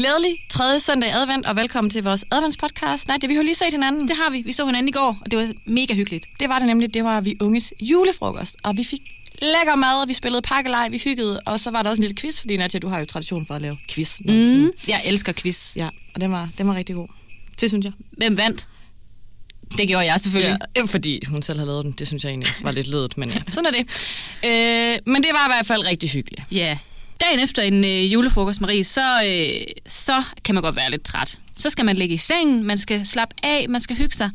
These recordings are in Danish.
Glædelig tredje søndag i advent, og velkommen til vores adventspodcast. Nej, det vi har lige set hinanden. Det har vi. Vi så hinanden i går, og det var mega hyggeligt. Det var det nemlig. Det var vi unges julefrokost, og vi fik lækker mad, vi spillede pakkelej, vi hyggede, og så var der også en lille quiz, fordi Nadia, du har jo tradition for at lave quiz. Mm. Jeg elsker quiz. Ja, og den var, den var rigtig god. Det synes jeg. Hvem vandt? Det gjorde jeg selvfølgelig. Ja, fordi hun selv har lavet den. Det synes jeg egentlig var lidt ledet, men ja, sådan er det. Øh, men det var i hvert fald rigtig hyggeligt. Ja. Dagen efter en øh, julefrokost, Marie, så, øh, så kan man godt være lidt træt. Så skal man ligge i sengen, man skal slappe af, man skal hygge sig.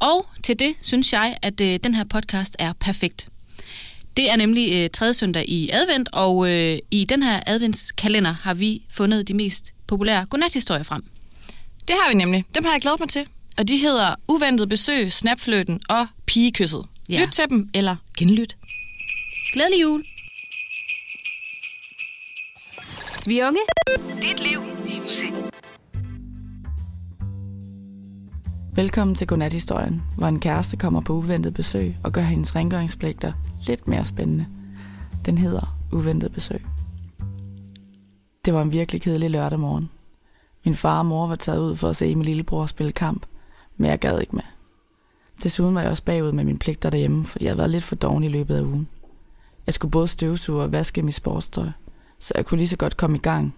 Og til det synes jeg, at øh, den her podcast er perfekt. Det er nemlig øh, tredje søndag i advent, og øh, i den her adventskalender har vi fundet de mest populære godnathistorier frem. Det har vi nemlig. Dem har jeg glædet mig til. Og de hedder Uventet besøg, Snapfløten og Pigekysset. Ja. Lyt til dem, eller genlyt. Glædelig jul! Vi unge. Velkommen til Godnat-historien, hvor en kæreste kommer på uventet besøg og gør hendes rengøringspligter lidt mere spændende. Den hedder Uventet besøg. Det var en virkelig kedelig lørdag morgen. Min far og mor var taget ud for at se min lillebror spille kamp, men jeg gad ikke med. Desuden var jeg også bagud med mine pligter derhjemme, fordi jeg havde været lidt for doven i løbet af ugen. Jeg skulle både støvsuge og vaske mit sportstøj, så jeg kunne lige så godt komme i gang.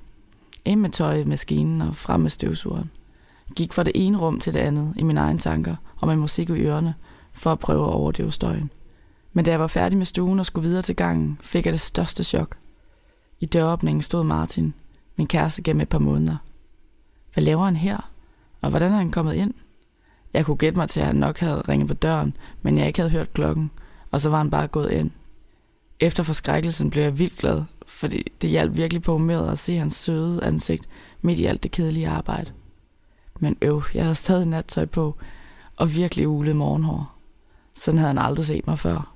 Ind med tøj maskinen og frem med støvsugeren. Gik fra det ene rum til det andet i mine egne tanker og med musik i ørerne for at prøve at overdøve støjen. Men da jeg var færdig med stuen og skulle videre til gangen, fik jeg det største chok. I døråbningen stod Martin, min kæreste gennem et par måneder. Hvad laver han her? Og hvordan er han kommet ind? Jeg kunne gætte mig til, at han nok havde ringet på døren, men jeg ikke havde hørt klokken, og så var han bare gået ind. Efter forskrækkelsen blev jeg vildt glad, fordi det hjalp virkelig på humøret at se hans søde ansigt midt i alt det kedelige arbejde. Men øv, jeg havde stadig nattøj på, og virkelig ulet morgenhår. Sådan havde han aldrig set mig før.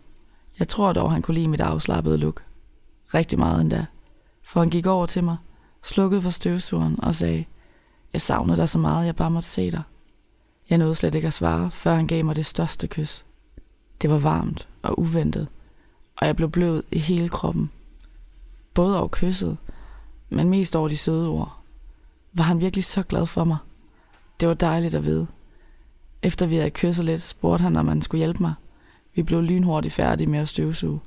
Jeg tror dog, han kunne lide mit afslappede look. Rigtig meget endda. For han gik over til mig, slukkede for støvsugeren og sagde, jeg savnede dig så meget, jeg bare måtte se dig. Jeg nåede slet ikke at svare, før han gav mig det største kys. Det var varmt og uventet, og jeg blev blød i hele kroppen. Både over kysset, men mest over de søde ord. Var han virkelig så glad for mig? Det var dejligt at vide. Efter vi havde kysset lidt, spurgte han, om han skulle hjælpe mig. Vi blev lynhurtigt færdige med at støvsuge,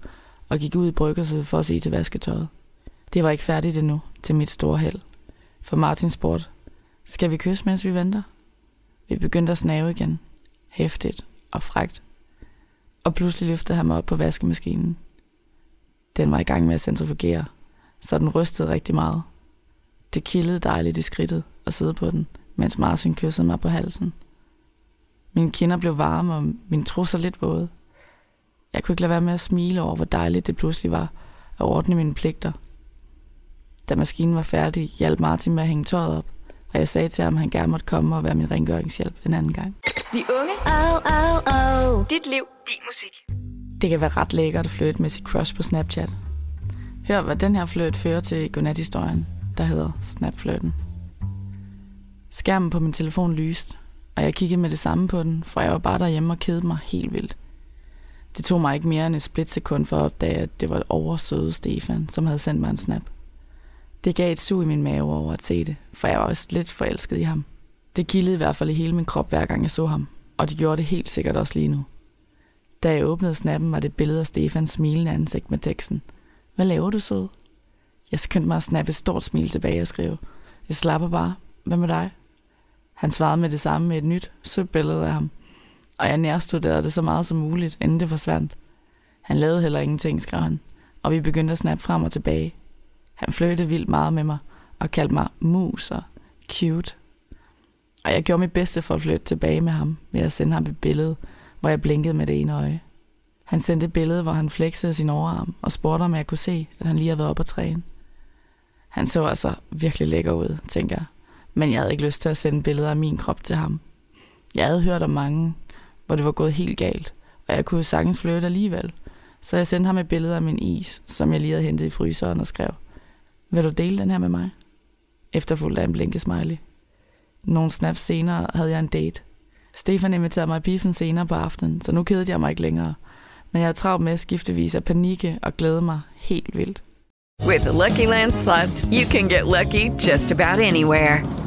og gik ud i bryggerset for at se til vasketøjet. Det var ikke færdigt endnu, til mit store held. For Martin spurgte, skal vi kysse, mens vi venter? Vi begyndte at snave igen. Hæftigt og frægt. Og pludselig løftede han mig op på vaskemaskinen. Den var i gang med at centrifugere, så den rystede rigtig meget. Det kildede dejligt i skridtet at sidde på den, mens Martin kyssede mig på halsen. Mine kinder blev varme, og mine trusser lidt våde. Jeg kunne ikke lade være med at smile over, hvor dejligt det pludselig var at ordne mine pligter. Da maskinen var færdig, hjalp Martin med at hænge tøjet op, og jeg sagde til ham, at han gerne måtte komme og være min rengøringshjælp en anden gang. Vi unge. Oh, oh, oh. Dit liv, din musik. Det kan være ret lækkert at flytte med sit crush på Snapchat. Hør, hvad den her flirt fører til i godnat-historien, der hedder Snapflirten. Skærmen på min telefon lyste, og jeg kiggede med det samme på den, for jeg var bare derhjemme og kedede mig helt vildt. Det tog mig ikke mere end et splitsekund for at opdage, at det var oversøde Stefan, som havde sendt mig en snap. Det gav et sug i min mave over at se det, for jeg var også lidt forelsket i ham. Det kildede i hvert fald i hele min krop, hver gang jeg så ham, og det gjorde det helt sikkert også lige nu. Da jeg åbnede snappen, var det billede af Stefans smilende ansigt med teksten. Hvad laver du, sød? Jeg skyndte mig at snappe et stort smil tilbage og skrive. Jeg slapper bare. Hvad med dig? Han svarede med det samme med et nyt, sødt billede af ham. Og jeg nærstuderede det så meget som muligt, inden det forsvandt. Han lavede heller ingenting, skrev han. Og vi begyndte at snappe frem og tilbage. Han fløjte vildt meget med mig, og kaldte mig mus og cute. Og jeg gjorde mit bedste for at flytte tilbage med ham, ved at sende ham et billede, hvor jeg blinkede med det ene øje. Han sendte et billede, hvor han flexede sin overarm og spurgte, om jeg kunne se, at han lige havde været op og træne. Han så altså virkelig lækker ud, tænker jeg. Men jeg havde ikke lyst til at sende billeder af min krop til ham. Jeg havde hørt om mange, hvor det var gået helt galt, og jeg kunne sagtens flytte alligevel. Så jeg sendte ham et billede af min is, som jeg lige havde hentet i fryseren og skrev, vil du dele den her med mig? Efterfulgt af en blinke smiley. Nogle snaps senere havde jeg en date. Stefan inviterede mig i biffen senere på aftenen, så nu kedede jeg mig ikke længere. Men jeg havde travlt med skiftevis at panikke og glæde mig helt vildt. With the Lucky Land slots, you can get lucky just about anywhere.